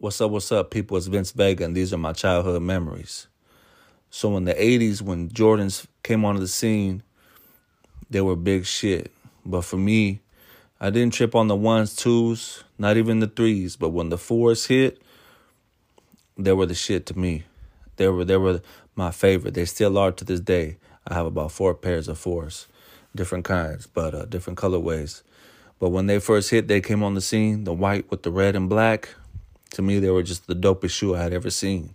What's up, what's up, people? It's Vince Vega, and these are my childhood memories. So, in the 80s, when Jordans came onto the scene, they were big shit. But for me, I didn't trip on the ones, twos, not even the threes. But when the fours hit, they were the shit to me. They were they were my favorite. They still are to this day. I have about four pairs of fours, different kinds, but uh, different colorways. But when they first hit, they came on the scene, the white with the red and black. To me, they were just the dopest shoe I had ever seen.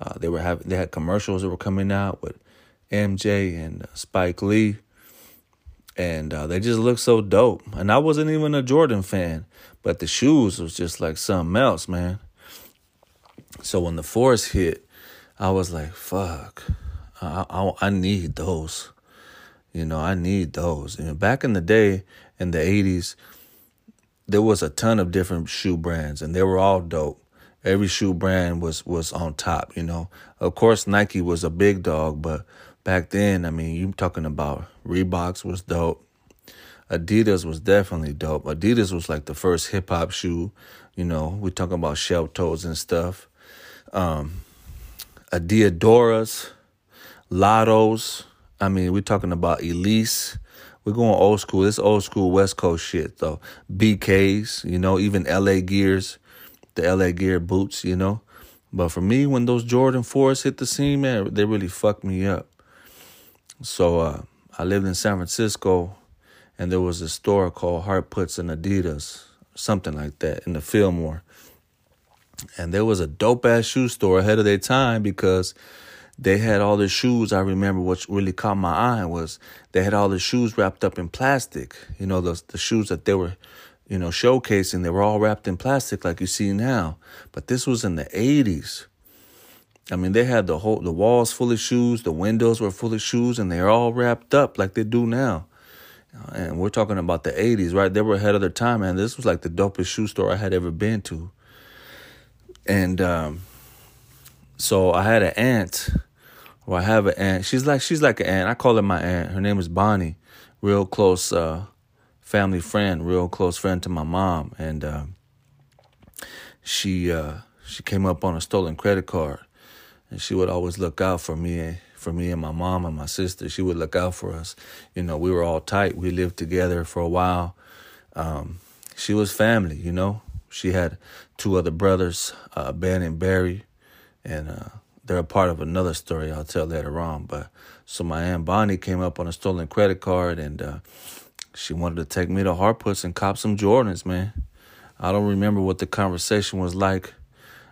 Uh, they were having they had commercials that were coming out with MJ and Spike Lee and uh, they just looked so dope. And I wasn't even a Jordan fan, but the shoes was just like something else, man. So when the force hit, I was like, "Fuck, I, I, I need those." You know, I need those. And back in the day, in the '80s, there was a ton of different shoe brands, and they were all dope. Every shoe brand was was on top. You know, of course, Nike was a big dog, but back then, I mean, you talking about Reeboks was dope. Adidas was definitely dope. Adidas was like the first hip hop shoe. You know, we talking about shell toes and stuff. Um, Adiadoras, Lottos. I mean, we talking about Ellesse. We're going old school. This old school West Coast shit though. BKs, you know, even LA Gears, the LA Gear boots, you know. But for me, when those Jordan 4s hit the scene, man, they really fucked me up. So uh, I lived in San Francisco, and there was a store called Harputs and Adidas, something like that, in the Fillmore. And there was a dope ass shoe store ahead of their time because they had all the shoes. I remember what really caught my eye was they had all the shoes wrapped up in plastic. You know, the the shoes that they were, you know, showcasing. They were all wrapped in plastic like you see now. But this was in the '80s. I mean, they had the whole the walls full of shoes, the windows were full of shoes, and they're all wrapped up like they do now. And we're talking about the '80s, right? They were ahead of their time, man. This was like the dopest shoe store I had ever been to. And um, so I had an aunt, or I have an aunt. She's like she's like an aunt. I call her my aunt. Her name is Bonnie, real close uh, family friend, real close friend to my mom, and uh, she uh, she came up on a stolen credit card. And she would always look out for me for me and my mom and my sister. She would look out for us. You know we were all tight. We lived together for a while. Um, she was family you know. She had two other brothers uh, ben and barry. And uh, they're a part of another story i'll tell later on but so my aunt bonnie came up on a stolen credit card and uh, she wanted to take me to harputs and cop some jordans man i don't remember what the conversation was like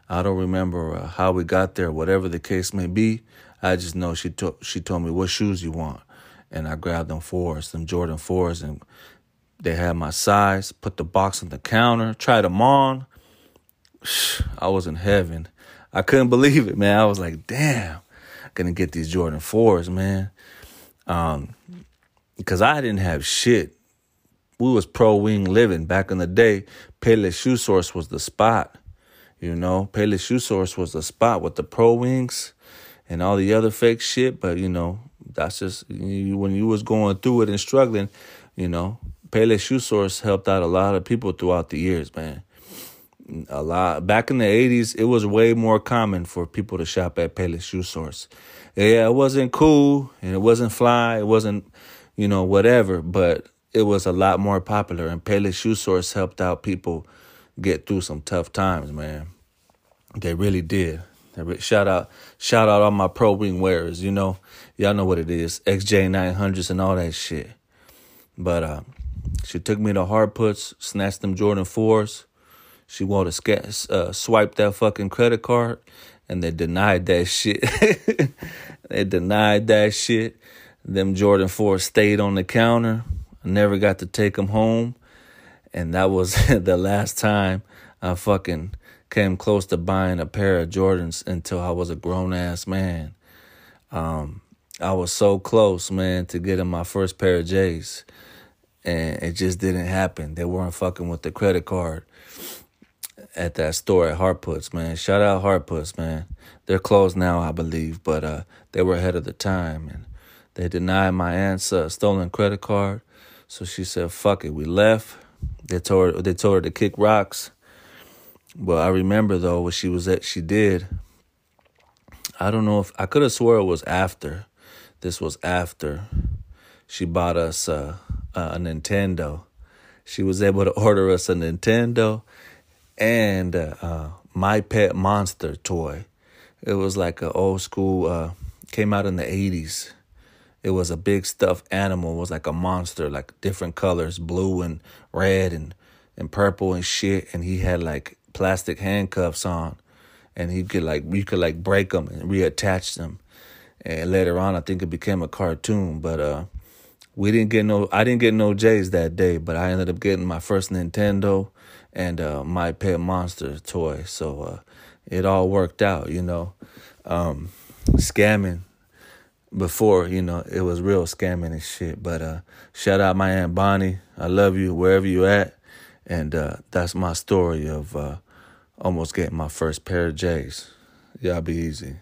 I don't remember uh, how we got there, whatever the case may be. I just know she told she told me what shoes you want, and I grabbed them fours, them Jordan fours, and they had my size. Put the box on the counter, tried them on. I was in heaven. I couldn't believe it, man. I was like, damn, I'm gonna get these Jordan fours, man. Um, because I didn't have shit. We was pro wing living back in the day. Payless Shoe Source was the spot. You know, Payless Shoe Source was the spot with the pro wings and all the other fake shit. But you know, that's just when you was going through it and struggling. You know, Payless Shoe Source helped out a lot of people throughout the years, man. A lot back in the '80s, it was way more common for people to shop at Payless Shoe Source. Yeah, it wasn't cool and it wasn't fly. It wasn't, you know, whatever. But it was a lot more popular, and Payless Shoe Source helped out people get through some tough times, man. They really did. Shout out, shout out all my pro wing wearers. You know, y'all know what it is, XJ nine hundreds and all that shit. But uh, she took me to Harputs, snatched them Jordan fours. She wanted to sca- uh, swipe that fucking credit card, and they denied that shit. they denied that shit. Them Jordan fours stayed on the counter. I never got to take them home. And that was the last time I fucking came close to buying a pair of Jordans until I was a grown ass man. Um, I was so close, man, to getting my first pair of J's. And it just didn't happen. They weren't fucking with the credit card at that store at Harputs, man. Shout out Harputs, man. They're closed now, I believe, but uh, they were ahead of the time. And they denied my aunt's uh, stolen credit card. So she said, fuck it. We left. They told her, they told her to kick rocks. But I remember though what she was at she did. I don't know if I could have swore it was after. This was after she bought us uh, a Nintendo. She was able to order us a Nintendo and uh, uh, my pet monster toy. It was like an old school. Uh, came out in the eighties. It was a big stuffed animal. It was like a monster, like different colors, blue and red and and purple and shit. And he had like plastic handcuffs on, and he could like you could like break them and reattach them. And later on, I think it became a cartoon. But uh, we didn't get no. I didn't get no J's that day, but I ended up getting my first Nintendo and uh, my pet monster toy. So uh, it all worked out, you know. Um, scamming before, you know, it was real scamming and shit. But uh, shout out my aunt Bonnie. I love you wherever you at. And uh, that's my story of uh, almost getting my first pair of J's. Y'all be easy.